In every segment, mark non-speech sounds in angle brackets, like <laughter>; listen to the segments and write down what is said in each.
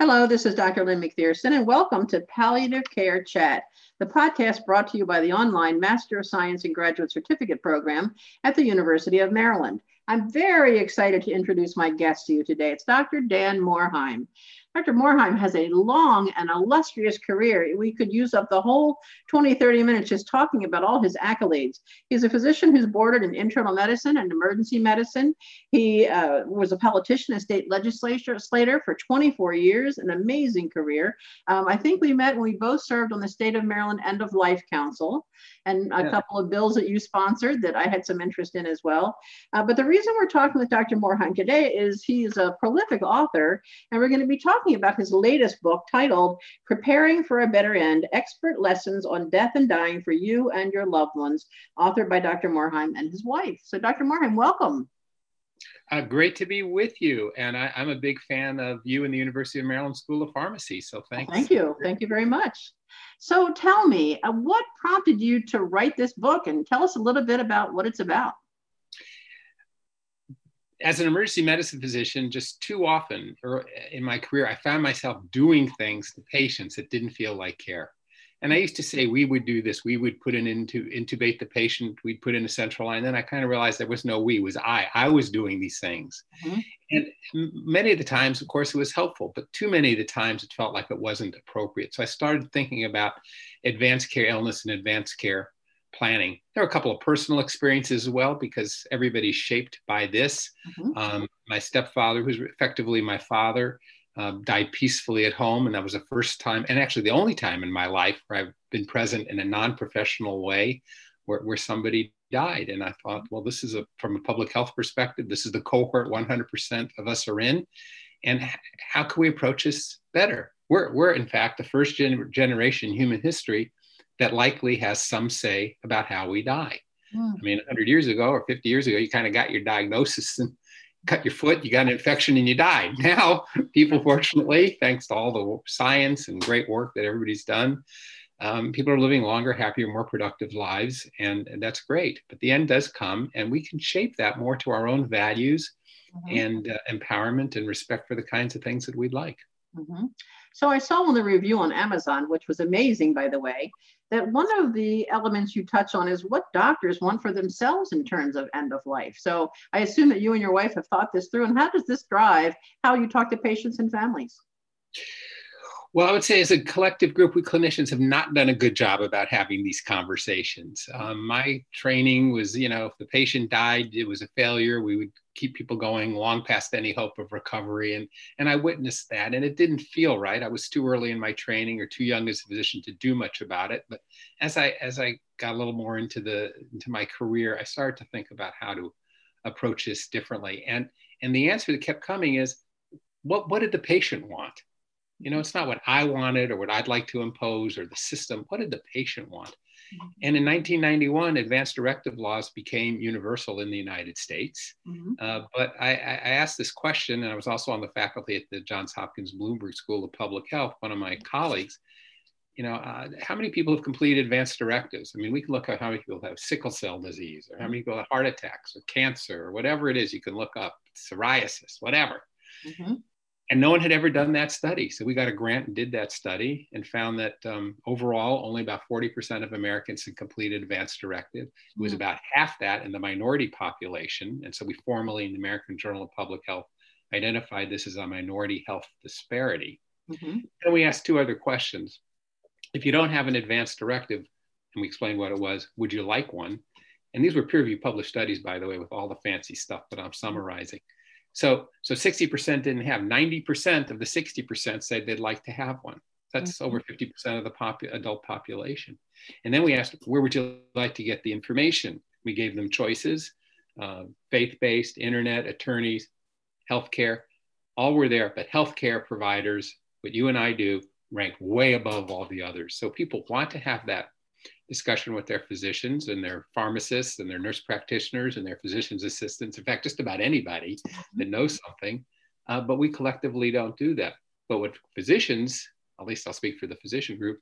Hello, this is Dr. Lynn McPherson, and welcome to Palliative Care Chat, the podcast brought to you by the online Master of Science and Graduate Certificate program at the University of Maryland. I'm very excited to introduce my guest to you today. It's Dr. Dan Morhaim. Dr. Morhaim has a long and illustrious career. We could use up the whole 20, 30 minutes just talking about all his accolades. He's a physician who's boarded in internal medicine and emergency medicine. He uh, was a politician and state legislator for 24 years, an amazing career. Um, I think we met when we both served on the State of Maryland End of Life Council and a yeah. couple of bills that you sponsored that I had some interest in as well. Uh, but the reason we're talking with Dr. Morhaim today is he's a prolific author, and we're going to be talking about his latest book titled Preparing for a Better End Expert Lessons on Death and Dying for You and Your Loved Ones, authored by Dr. Morhaim and his wife. So, Dr. Morhaim, welcome. Uh, great to be with you. And I, am a big fan of you and the University of Maryland School of Pharmacy. So thanks. Thank you. Thank you very much. So tell me, uh, what prompted you to write this book and tell us a little bit about what it's about? As an emergency medicine physician, just too often or in my career, I found myself doing things to patients that didn't feel like care. And I used to say we would do this. We would put in into intubate the patient. We'd put in a central line. Then I kind of realized there was no we. It was I. I was doing these things. Mm-hmm. And many of the times, of course, it was helpful. But too many of the times, it felt like it wasn't appropriate. So I started thinking about advanced care illness and advanced care planning. There are a couple of personal experiences as well because everybody's shaped by this. Mm-hmm. Um, my stepfather, who's effectively my father, um, died peacefully at home. And that was the first time, and actually the only time in my life where I've been present in a non professional way where, where somebody died. And I thought, well, this is a, from a public health perspective, this is the cohort 100% of us are in. And how can we approach this better? We're, we're in fact, the first gen- generation in human history that likely has some say about how we die. Mm. I mean, 100 years ago or 50 years ago, you kind of got your diagnosis and cut your foot, you got an infection, and you died. <laughs> Now, people, fortunately, thanks to all the science and great work that everybody's done, um, people are living longer, happier, more productive lives, and, and, that's great. But the end does come, and we can shape that more to our own values mm-hmm. and uh, empowerment and respect for the kinds of things that we'd like. Mm-hmm. So I saw in the review on Amazon, which was amazing, by the way, that one of the elements you touch on is what doctors want for themselves in terms of end of life. So I assume that you and your wife have thought this through, and how does this drive how you talk to patients and families? Well, I would say as a collective group, we clinicians have not done a good job about having these conversations. Um, my training was, you know, if the patient died, it was a failure. We would keep people going long past any hope of recovery. And, and I witnessed that, and it didn't feel right. I was too early in my training or too young as a physician to do much about it. But as I as I got a little more into the into my career, I started to think about how to approach this differently. And and the answer that kept coming is, what what did the patient want? You know, it's not what I wanted or what I'd like to impose or the system. What did the patient want? Mm-hmm. And in 1991, advanced directive laws became universal in the United States. Mm-hmm. Uh, but I, I, asked this question, and I was also on the faculty at the Johns Hopkins Bloomberg School of Public Health. One of my colleagues, you know, uh, how many people have completed advanced directives? I mean, we can look at how many people have sickle cell disease, or how many people have heart attacks, or cancer, or whatever it is. You can look up psoriasis, whatever. Mm-hmm and no one had ever done that study. So we got a grant and did that study and found that um, overall, only about 40% of Americans had completed advanced directive. It was mm-hmm. about half that in the minority population. And so we formally, in the American Journal of Public Health, identified this as a minority health disparity. Mm-hmm. And we asked two other questions. If you don't have an advanced directive, and we explained what it was, would you like one? And these were peer reviewed published studies, by the way, with all the fancy stuff that I'm summarizing. So, so 60% didn't have, 90% of the 60% said they'd like to have one. That's mm-hmm. over 50% of the popu- adult population. And then we asked, where would you like to get the information? We gave them choices uh, faith based, internet, attorneys, healthcare, all were there, but healthcare providers, what you and I do, rank way above all the others. So people want to have that discussion with their physicians and their pharmacists and their nurse practitioners and their physician's assistants. In fact, just about anybody mm-hmm. that knows something. Uh, but we collectively don't do that. But with physicians, at least I'll speak for the physician group,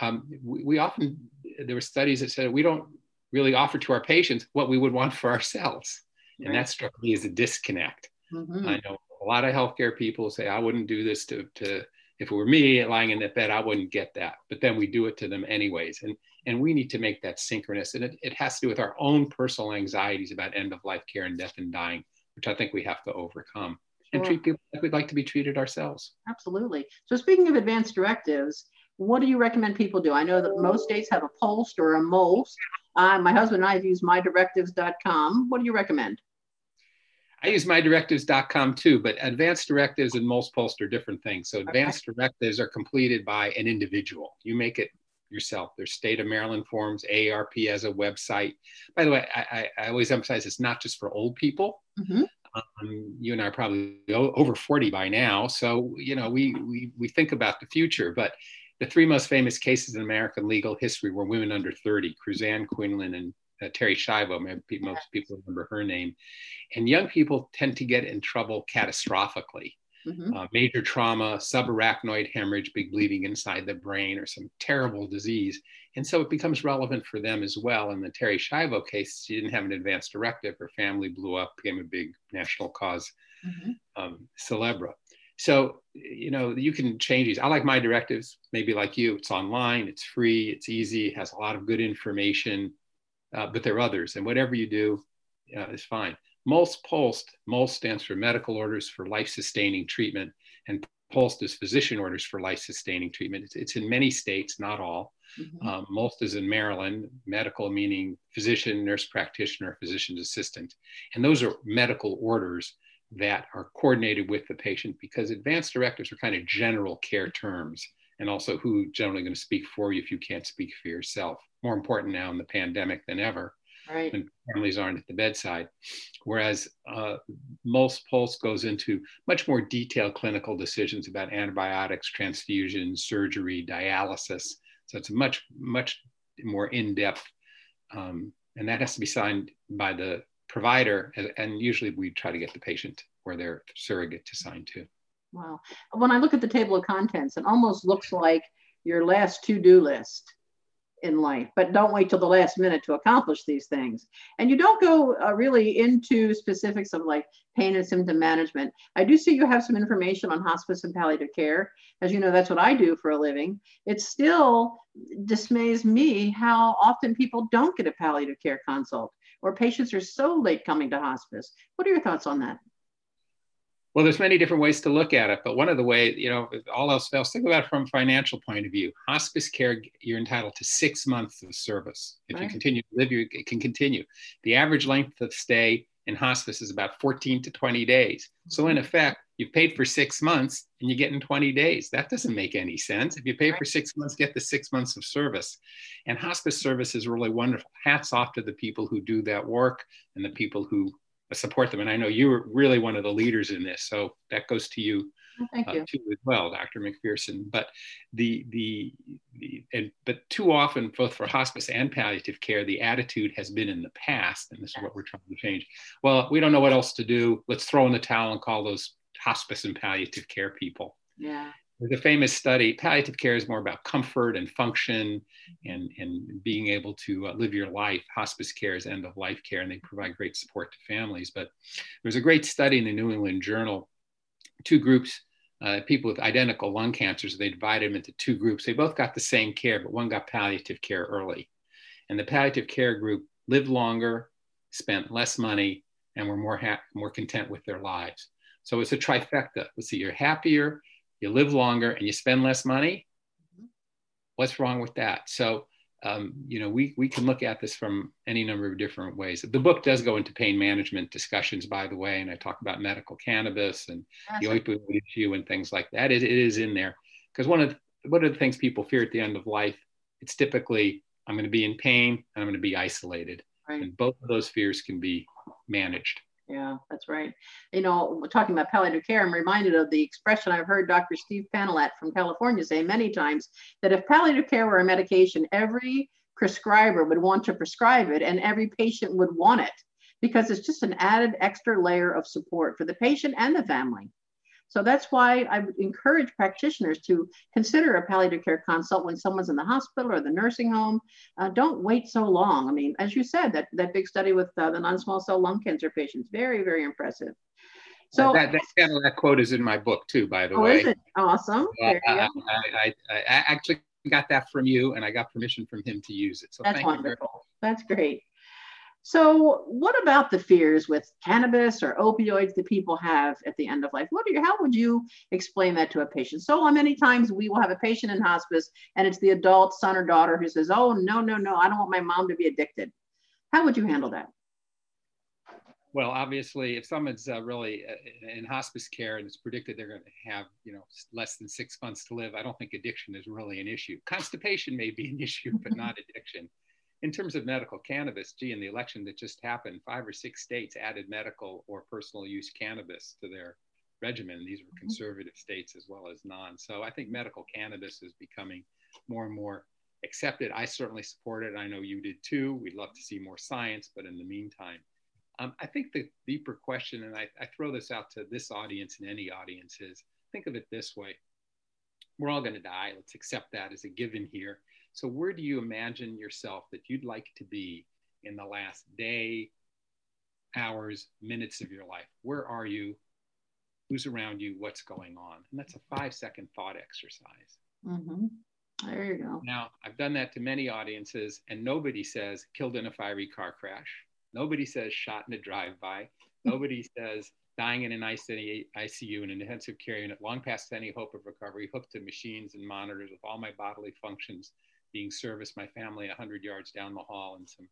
um, we, we, often, there were studies that said we don't really offer to our patients what we would want for ourselves. Right. And that struck me as a disconnect. Mm-hmm. I know a lot of healthcare people say, I wouldn't do this to, to if it were me lying in that bed, I wouldn't get that. But then we do it to them anyways. And, and we need to make that synchronous. And it, it has to do with our own personal anxieties about end of life care and death and dying, which I think we have to overcome sure. and treat people like we'd like to be treated ourselves. Absolutely. So, speaking of advanced directives, what do you recommend people do? I know that most states have a POLST or a MOLST. Uh, my husband and I have used mydirectives.com. What do you recommend? I use mydirectives.com too, but advanced directives and MOLST POLST are different things. So advanced okay. directives are completed by an individual. You make it yourself. There's state of Maryland forms, AARP as a website. By the way, I, I always emphasize it's not just for old people. Mm-hmm. Um, you and I are probably over 40 by now. So, you know, we, we, we think about the future, but the three most famous cases in American legal history were women under 30, Cruzan, Quinlan, and uh, Terri Schiavo, most people remember her name. And young people tend to get in trouble catastrophically. Mm-hmm. Uh, major trauma, subarachnoid hemorrhage, big bleeding inside the brain, or some terrible disease. And so it becomes relevant for them as well. In the Terri Schiavo case, she didn't have an advance directive. Her family blew up, became a big national cause mm-hmm. um, celebra. So, you know, you can change these. I like my directives, maybe like you. It's online, it's free, it's easy, it has a lot of good information uh, but there are others. And whatever you do uh, is fine. MOLST POLST, MOLST stands for Medical Orders for Life Sustaining Treatment, and POLST is Physician Orders for Life Sustaining Treatment. It's, it's in many states, not all. Mm-hmm. Um, MOLST is in Maryland, medical meaning physician, nurse practitioner, physician's assistant. And those are medical orders that are coordinated with the patient because advanced directives are kind of general care terms and also who generally going to speak for you if you can't speak for yourself more important now in the pandemic than ever right. when families aren't at the bedside. Whereas uh, MOLST POLST goes into much more detailed clinical decisions about antibiotics, transfusions, surgery, dialysis. So it's much, much more in depth. Um, and that has to be signed by the provider. And, and usually we try to get the patient or their surrogate to sign too. Wow. When I look at the table of contents, it almost looks like your last to do list in life, but don't wait till the last minute to accomplish these things. And you don't go uh, really into specifics of like pain and symptom management. I do see you have some information on hospice and palliative care. As you know, that's what I do for a living. It still dismays me how often people don't get a palliative care consult or patients are so late coming to hospice. What are your thoughts on that? Well, there's many different ways to look at it, but one of the ways, you know, all else fails, think about it from a financial point of view. Hospice care, you're entitled to six months of service. If right. you continue to live, you can continue. The average length of stay in hospice is about 14 to 20 days. So in mm-hmm. effect, you've paid for six months and you get in 20 days. That doesn't make any sense. If you pay for six months, get the six months of service. And hospice service is really wonderful. Hats off to the people who do that work and the people who support them. And I know you were really one of the leaders in this, so that goes to you, oh, Thank uh, you. too as well, Dr. McPherson. But the the, the and, but too often, both for hospice and palliative care, the attitude has been in the past, and this is what we're trying to change. Well, we don't know what else to do. Let's throw in the towel and call those hospice and palliative care people. Yeah. There's a famous study. Palliative care is more about comfort and function and, and being able to uh, live your life. Hospice care is end of life care, and they provide great support to families. But there's a great study in the New England Journal. Two groups, uh, people with identical lung cancers, they divided them into two groups. They both got the same care, but one got palliative care early. And the palliative care group lived longer, spent less money, and were more, ha- more content with their lives. So it's a trifecta. Let's see, you're happier, you live longer and you spend less money mm-hmm. what's wrong with that? So um, you know we, we can look at this from any number of different ways. The book does go into pain management discussions by the way and i talk about medical cannabis and the opioid issue and things like that. It, it is in there. Because one of the, one of the things people fear at the end of life it's typically i'm going to be in pain and i'm going to be isolated. Right. and both of those fears can be managed yeah, that's right. You know, talking about palliative care, I'm reminded of the expression I've heard Dr. Steve Pantilat from California say many times that if palliative care were a medication, every prescriber would want to prescribe it and every patient would want it because it's just an added extra layer of support for the patient and the family. So that's why I would encourage practitioners to consider a palliative care consult when someone's in the hospital or the nursing home. Uh, don't wait so long. I mean, as you said, that, that big study with uh, the non-small cell lung cancer patients, very, very impressive. So that, that, that quote is in my book too, by the oh, way. Is it? Awesome. Uh, I, I, I, I, actually got that from you, and I got permission from him to use it. So that's wonderful. That's great. So, what about the fears with cannabis or opioids that people have at the end of life? What are how would you explain that to a patient? So many times we will have a patient in hospice, and it's the adult son or daughter who says, "Oh no, no, no, I don't want my mom to be addicted." How would you handle that? Well, obviously, if someone's uh, really uh, in hospice care and it's predicted they're going to have, you know, less than six months to live, I don't think addiction is really an issue. Constipation may be an issue, but not addiction. In terms of medical cannabis, gee, in the election that just happened, five or six states added medical or personal use cannabis to their regimen. And These were mm-hmm. conservative states as well as non. So I think medical cannabis is becoming more and more accepted. I certainly support it. I know you did too. We'd love to see more science, but in the meantime, um, I think the deeper question, and I, I throw this out to this audience and any audience, is think of it this way. We're all going to die. Let's accept that as a given here. So, where do you imagine yourself that you'd like to be in the last day, hours, minutes of your life? Where are you? Who's around you? What's going on? And that's a five second thought exercise. Mm-hmm. There you go. Now, I've done that to many audiences, and nobody says killed in a fiery car crash. Nobody says shot in a drive-by. <laughs> Nobody says dying in an ICU in an intensive care unit, long past any hope of recovery, hooked to machines and monitors with all my bodily functions being serviced, my family 100 yards down the hall in some,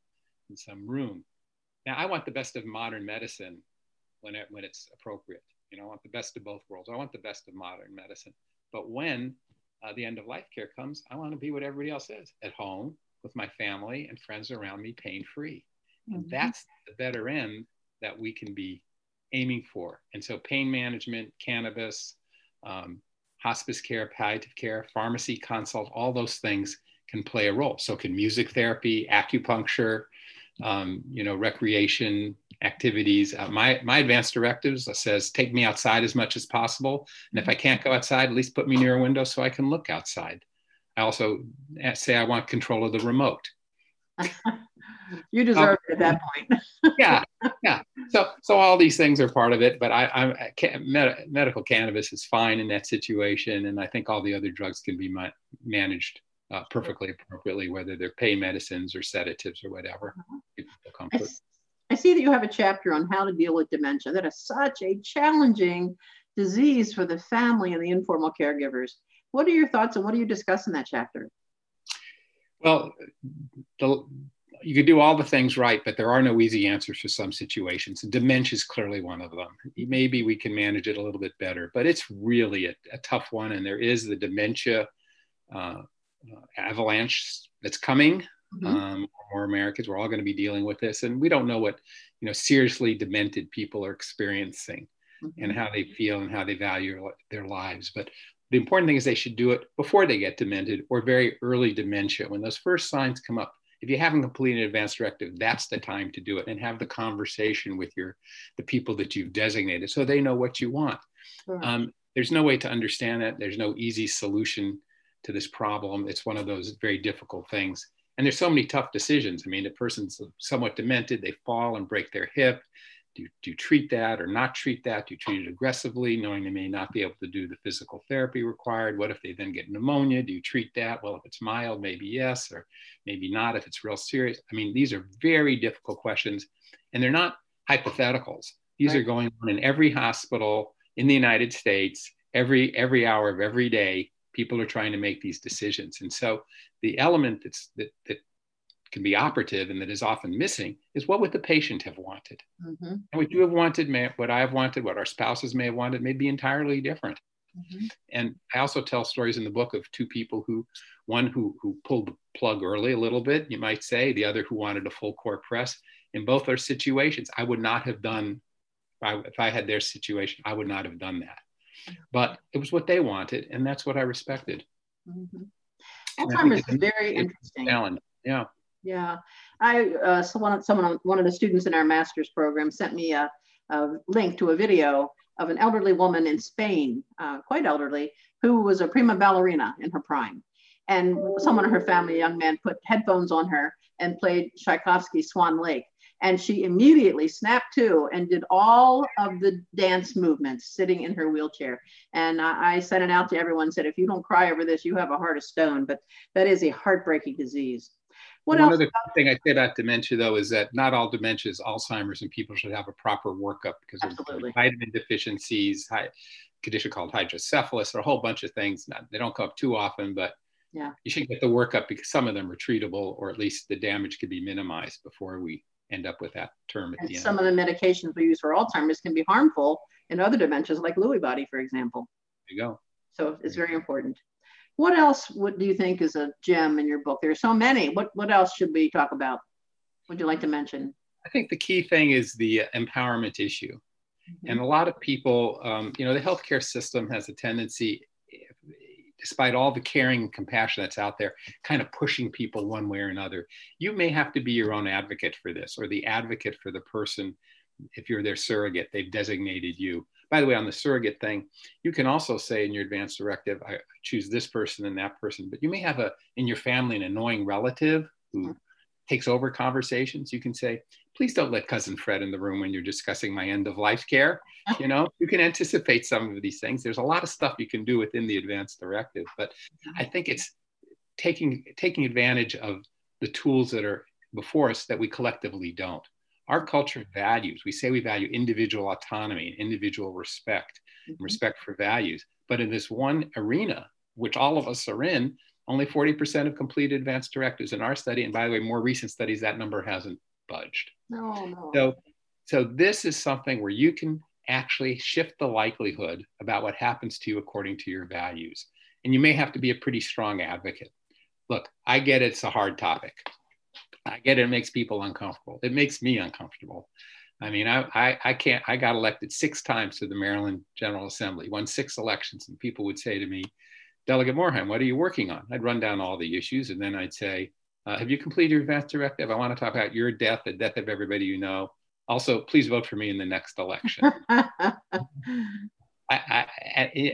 in some room. Now, I want the best of modern medicine when, it, when it's appropriate. You know, I want the best of both worlds. I want the best of modern medicine. But when uh, the end of life care comes, I want to be what everybody else is at home with my family and friends around me, pain free. And mm-hmm. that's the better end that we can be aiming for. And so, pain management, cannabis, um, hospice care, palliative care, pharmacy consult, all those things can play a role. So, can music therapy, acupuncture, um, you know, recreation activities. Uh, my my advanced directives says take me outside as much as possible, and if I can't go outside, at least put me near a window so I can look outside. I also uh, say I want control of the remote. <laughs> you deserve it at that point. <laughs> yeah, yeah. So, so all these things are part of it, but I, I med- medical cannabis is fine in that situation, and I think all the other drugs can be ma- managed uh, perfectly appropriately, whether they're pain medicines or sedatives or whatever. Uh-huh. I, I see that you have a chapter on how to deal with dementia. That is such a challenging disease for the family and the informal caregivers. What are your thoughts and what do you discuss in that chapter? Well, the, you could do all the things right, but there are no easy answers for some situations. dementia is clearly one of them. Maybe we can manage it a little bit better, but it's really a, a tough one. And there is the dementia uh, uh, avalanche that's coming. Mm-hmm. Um, more Americans, we're all going to be dealing with this, and we don't know what you know seriously demented people are experiencing, mm-hmm. and how they feel and how they value their lives. But the important thing is they should do it before they get demented or very early dementia. When those first signs come up, if you haven't completed an advanced directive, that's the time to do it and have the conversation with your the people that you've designated so they know what you want. Sure. Um, there's no way to understand that. There's no easy solution to this problem. It's one of those very difficult things. And there's so many tough decisions. I mean, a person's somewhat demented, they fall and break their hip do you, do you treat that or not treat that? Do you treat it aggressively, knowing they may not be able to do the physical therapy required? What if they then get pneumonia? Do you treat that? Well, if it's mild, maybe yes, or maybe not if it's real serious. I mean, these are very difficult questions, and they're not hypotheticals. These right. are going on in every hospital in the United States, every every hour of every day. People are trying to make these decisions, and so the element that's that, that can be operative and that is often missing is what would the patient have wanted? Mm-hmm. And what you have wanted, may, what I have wanted, what our spouses may have wanted, may be entirely different. Mm-hmm. And I also tell stories in the book of two people who, one who, who pulled the plug early a little bit, you might say, the other who wanted a full court press. In both our situations, I would not have done, if I, if I had their situation, I would not have done that. But it was what they wanted, and that's what I respected. Mm-hmm. Alzheimer's is very interesting. Challenge. Yeah. Yeah, I uh, someone someone one of the students in our master's program sent me a, a link to a video of an elderly woman in Spain, uh, quite elderly, who was a prima ballerina in her prime, and someone in her family, a young man, put headphones on her and played Tchaikovsky's Swan Lake, And she immediately snapped to and did all of the dance movements sitting in her wheelchair. And I, I sent it out to everyone, said, if you don't cry over this, you have a heart of stone. But that is a heartbreaking disease. What One else? other thing I say about dementia, though, is that not all dementia is Alzheimer's, and people should have a proper workup because Absolutely. of vitamin deficiencies, high, condition called hydrocephalus, or a whole bunch of things. Not, they don't come up too often, but yeah. you should get the workup because some of them are treatable, or at least the damage could be minimized before we end up with that term at and the end. Some of the medications we use for Alzheimer's can be harmful in other dementias, like Lewy body, for example. There you go. So it's very important. What else would, do you think is a gem in your book? There are so many. What, what else should we talk about? Would you like to mention? I think the key thing is the empowerment issue. Mm-hmm. And a lot of people, um, you know, the healthcare system has a tendency, despite all the caring and compassion that's out there, kind of pushing people one way or another. You may have to be your own advocate for this or the advocate for the person. If you're their surrogate, they've designated you. By the way, on the surrogate thing, you can also say in your advance directive, I choose this person and that person, but you may have a in your family an annoying relative who mm-hmm. takes over conversations. You can say, please don't let cousin Fred in the room when you're discussing my end of life care. You know, you can anticipate some of these things. There's a lot of stuff you can do within the advance directive, but I think it's taking taking advantage of the tools that are before us that we collectively don't. Our culture values, we say we value individual autonomy, and individual respect, mm-hmm. respect for values. But in this one arena, which all of us are in, only 40% of completed advanced directives in our study. And by the way, more recent studies, that number hasn't budged. No, oh, no. So, so this is something where you can actually shift the likelihood about what happens to you according to your values. And you may have to be a pretty strong advocate. Look, I get it's a hard topic. I get it, it makes people uncomfortable. It makes me uncomfortable. I mean, I, I, I, can't, I got elected six times to the Maryland General Assembly, won six elections, and people would say to me, Delegate Morhaim, what are you working on? I'd run down all the issues, and then I'd say, uh, Have you completed your advance directive? I want to talk about your death, the death of everybody you know. Also, please vote for me in the next election. <laughs> I, I,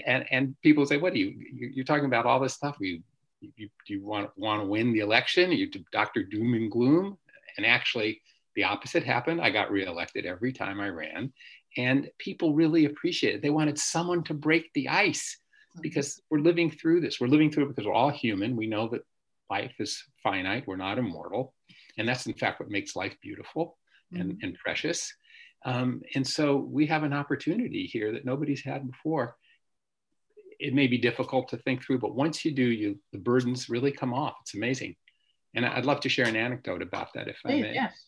and, and people say, What are you, you're talking about all this stuff? You you, do you want, want to win the election? You Dr. Doom and Gloom? And actually, the opposite happened. I got reelected every time I ran. And people really appreciated it. They wanted someone to break the ice mm-hmm. because we're living through this. We're living through it because we're all human. We know that life is finite, we're not immortal. And that's, in fact, what makes life beautiful and, mm-hmm. and precious. Um, and so we have an opportunity here that nobody's had before it may be difficult to think through, but once you do, you the burdens really come off. It's amazing. And I'd love to share an anecdote about that if Please, I may. Yes.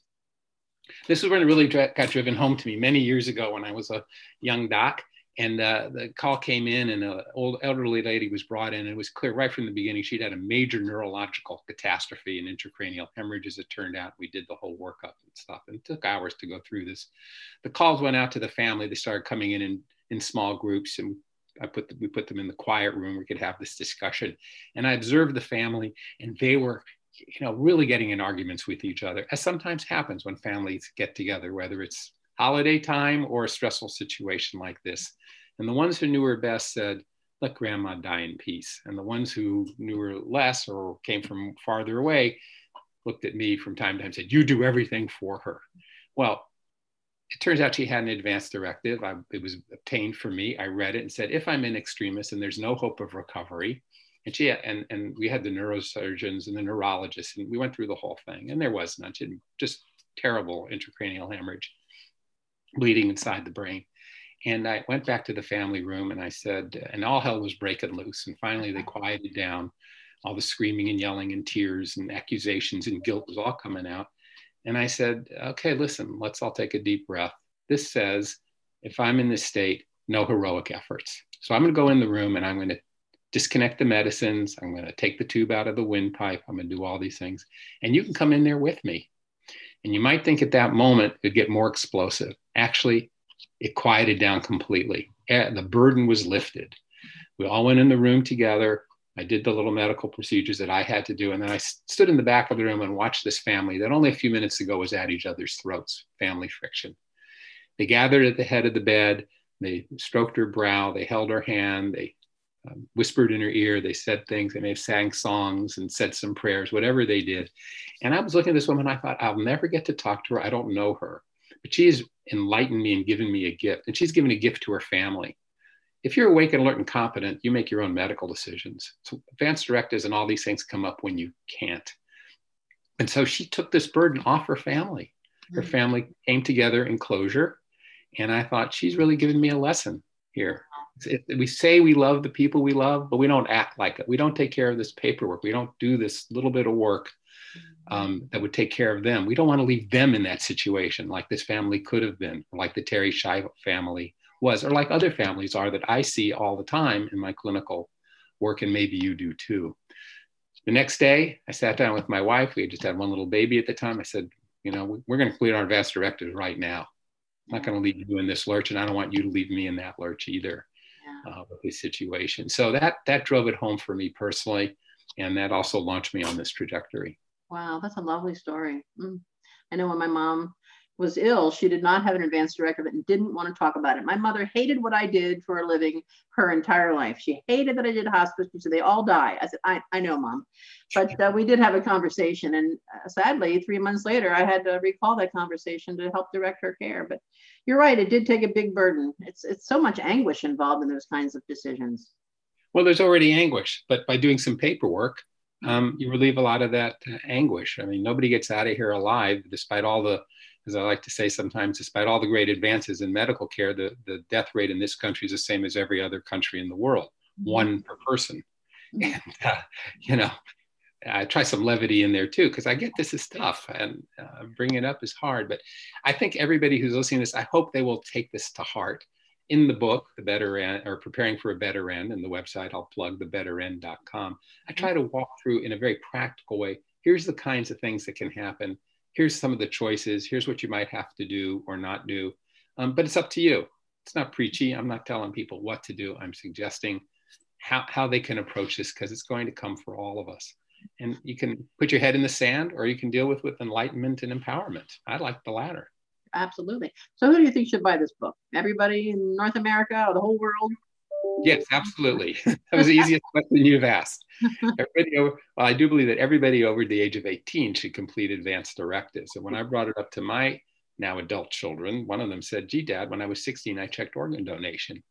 This is when it really got driven home to me many years ago when I was a young doc. And uh, the call came in, and an old elderly lady was brought in. And it was clear right from the beginning she'd had a major neurological catastrophe and intracranial hemorrhage, as it turned out. We did the whole workup and stuff, and it took hours to go through this. The calls went out to the family. They started coming in in, in small groups, and I put the, we put them in the quiet room. We could have this discussion, and I observed the family, and they were, you know, really getting in arguments with each other, as sometimes happens when families get together, whether it's holiday time or a stressful situation like this. And the ones who knew her best said, "Let Grandma die in peace," and the ones who knew her less or came from farther away looked at me from time to time and said, "You do everything for her." Well, it turns out she had an advance directive. I, it was obtained for me. I read it and said, if I'm an extremist and there's no hope of recovery, and she and and we had the neurosurgeons and the neurologists, and we went through the whole thing, and there was none. She had just terrible intracranial hemorrhage, bleeding inside the brain. And I went back to the family room and I said, and all hell was breaking loose. And finally, they quieted down. All the screaming and yelling and tears and accusations and guilt was all coming out. And I said, okay, listen, let's all take a deep breath. This says, if I'm in this state, no heroic efforts. So I'm going to go in the room and I'm going to disconnect the medicines. I'm going to take the tube out of the windpipe. I'm going to do all these things. And you can come in there with me. And you might think at that moment it'd get more explosive. Actually, it quieted down completely. Eh, the burden was lifted. We all went in the room together. I did the little medical procedures that I had to do. And then I stood in the back of the room and watched this family that only a few minutes ago was at each other's throats, family friction. They gathered at the head of the bed. They stroked her brow. They held her hand. They um, whispered in her ear. They said things. They may have sang songs and said some prayers, whatever they did. And I was looking at this woman. I thought, I'll never get to talk to her. I don't know her, but she's enlightened me and given me a gift. And she's given a gift to her family. If you're awake and alert and competent, you make your own medical decisions. So advanced directives and all these things come up when you can't. And so she took this burden off her family. Her mm-hmm. family came together in closure. And I thought, she's really given me a lesson here. We say we love the people we love, but we don't act like it. We don't take care of this paperwork. We don't do this little bit of work um, that would take care of them. We don't want to leave them in that situation like this family could have been, like the Terri Schiavo family was, or like other families are that I see all the time in my clinical work, and maybe you do too. The next day, I sat down with my wife. We had just had one little baby at the time. I said, you know, we're going to complete our advanced directives right now. I'm not going to leave you in this lurch, and I don't want you to leave me in that lurch either uh, with this situation. So that that drove it home for me personally, and that also launched me on this trajectory. Wow, that's a lovely story. Mm. I know when my mom was ill, she did not have an advanced directive and didn't want to talk about it. My mother hated what I did for a living her entire life. She hated that I did hospice. She said, they all die. I said, I, I know, mom. But uh, we did have a conversation. And uh, sadly, three months later, I had to recall that conversation to help direct her care. But you're right, it did take a big burden. It's, it's so much anguish involved in those kinds of decisions. Well, there's already anguish, but by doing some paperwork, um, you relieve a lot of that uh, anguish. I mean, nobody gets out of here alive, despite all the as I like to say sometimes, despite all the great advances in medical care, the, the death rate in this country is the same as every other country in the world, mm-hmm. one per person. Mm-hmm. And, uh, you know, I try some levity in there too, because I get this is tough and uh, bringing it up is hard. But I think everybody who's listening to this, I hope they will take this to heart. In the book, The Better End, or Preparing for a Better End, and the website I'll plug, thebetterend.com, I try to walk through in a very practical way. Here's the kinds of things that can happen here's some of the choices, here's what you might have to do or not do. Um, but it's up to you. It's not preachy. I'm not telling people what to do. I'm suggesting how, how they can approach this because it's going to come for all of us. And you can put your head in the sand or you can deal with with enlightenment and empowerment. I like the latter. Absolutely. So who do you think should buy this book? Everybody in North America or the whole world? Yes, absolutely. <laughs> that was the easiest question you've asked. <laughs> Everybody over, well, I do believe that everybody over the age of 18 should complete advanced directives. And when I brought it up to my now adult children, one of them said, gee, dad, when I was 16, I checked organ donation.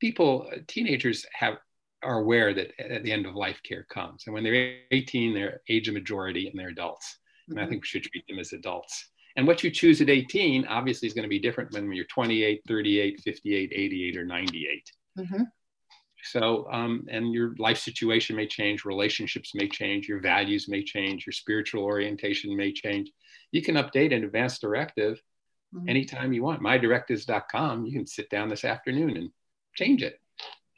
People, uh, teenagers have are aware that at the end of life care comes. And when they're 18, they're age of majority and they're adults. And mm-hmm. I think we should treat them as adults. And what you choose at 18 obviously is going to be different when you're 28, 38, 58, 88, or 98. Mm-hmm. So, um, and your life situation may change, relationships may change, your values may change, your spiritual orientation may change. You can update an advanced directive mm-hmm. anytime you want. Mydirectives.com, you can sit down this afternoon and change it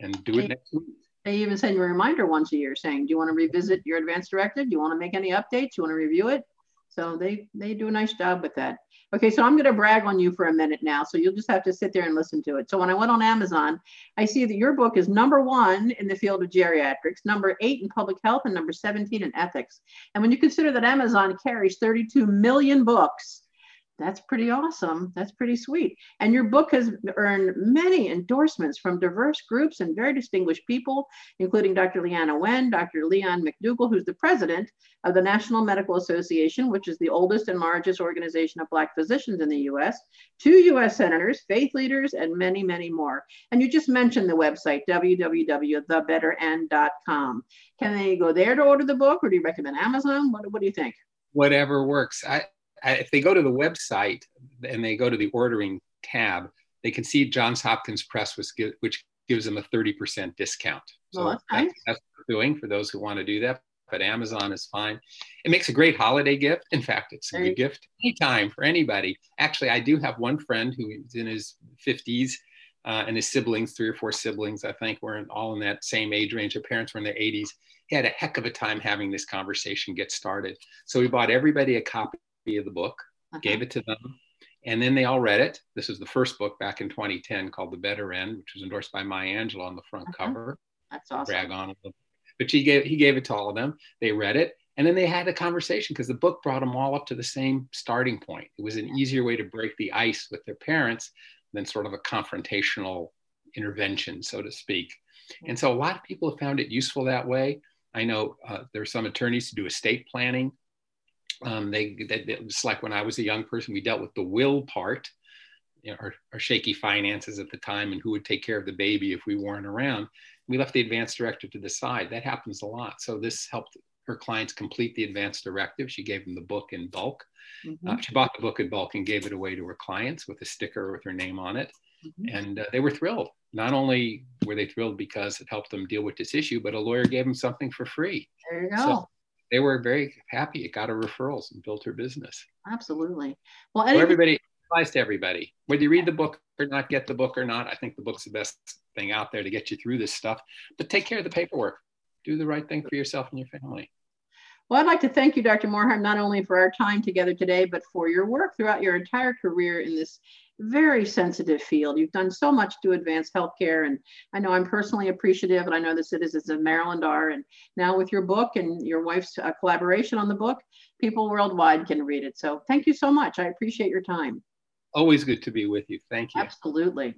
and do it next week. They even send you a reminder once a year saying, Do you want to revisit your advanced directive? Do you want to make any updates? Do you want to review it? So they, they do a nice job with that. Okay, so I'm going to brag on you for a minute now. So you'll just have to sit there and listen to it. So when I went on Amazon, I see that your book is number one in the field of geriatrics, number eight in public health, and number 17 in ethics. And when you consider that Amazon carries 32 million books, that's pretty awesome. That's pretty sweet. And your book has earned many endorsements from diverse groups and very distinguished people, including Dr. Leana Wen, Dr. Leon McDougle, who's the president of the National Medical Association, which is the oldest and largest organization of Black physicians in the US, two US senators, faith leaders, and many, many more. And you just mentioned the website, www.thebetterend.com. Can they go there to order the book, or do you recommend Amazon? What, what do you think? Whatever works. I, if they go to the website and they go to the ordering tab, they can see Johns Hopkins Press, which, which gives them a 30% discount. So well, that's, nice. that's what we're doing for those who want to do that. But Amazon is fine. It makes a great holiday gift. In fact, it's a good gift anytime for anybody. Actually, I do have one friend who is in his 50s uh, and his siblings, three or four siblings, I think, were in, all in that same age range. Their parents were in their 80s. He had a heck of a time having this conversation get started. So we bought everybody a copy of the book, uh-huh. gave it to them, and then they all read it. This is the first book back in 2010 called The Better End, which was endorsed by Maya Angelou on the front uh-huh. cover. That's awesome. Brag on them. But he gave he gave it to all of them. They read it, and then they had a conversation because the book brought them all up to the same starting point. It was an easier way to break the ice with their parents than sort of a confrontational intervention, so to speak. And so a lot of people have found it useful that way. I know uh, there are some attorneys who do estate planning. Um, they, they, it's like when I was a young person, we dealt with the will part, you know, our, our shaky finances at the time and who would take care of the baby if we weren't around. We left the advance directive to the side. That happens a lot. So this helped her clients complete the advance directive. She gave them the book in bulk. Mm-hmm. Uh, she bought the book in bulk and gave it away to her clients with a sticker with her name on it. Mm-hmm. And uh, they were thrilled. Not only were they thrilled because it helped them deal with this issue, but a lawyer gave them something for free. There you go. So they were very happy. It got her referrals and built her business. Absolutely. Well, so everybody applies to everybody. Whether you read the book or not, get the book or not, I think the book's the best thing out there to get you through this stuff. But take care of the paperwork. Do the right thing for yourself and your family. Well, I'd like to thank you, Dr. Morhaim, not only for our time together today, but for your work throughout your entire career in this very sensitive field. You've done so much to advance healthcare, and I know I'm personally appreciative, and I know the citizens of Maryland are. And now with your book and your wife's uh, collaboration on the book, people worldwide can read it. So thank you so much. I appreciate your time. Always good to be with you. Thank you. Absolutely.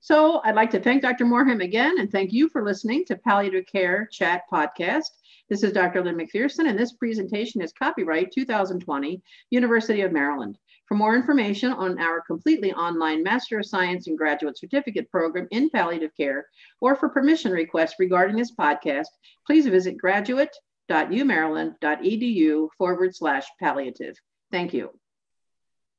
So I'd like to thank Dr. Morhaim again, and thank you for listening to Palliative Care Chat Podcast. This is Dr. Lynn McPherson, and this presentation is copyright 2020, University of Maryland. For more information on our completely online Master of Science and Graduate Certificate program in palliative care, or for permission requests regarding this podcast, please visit graduate.umaryland.edu forward slash palliative. Thank you.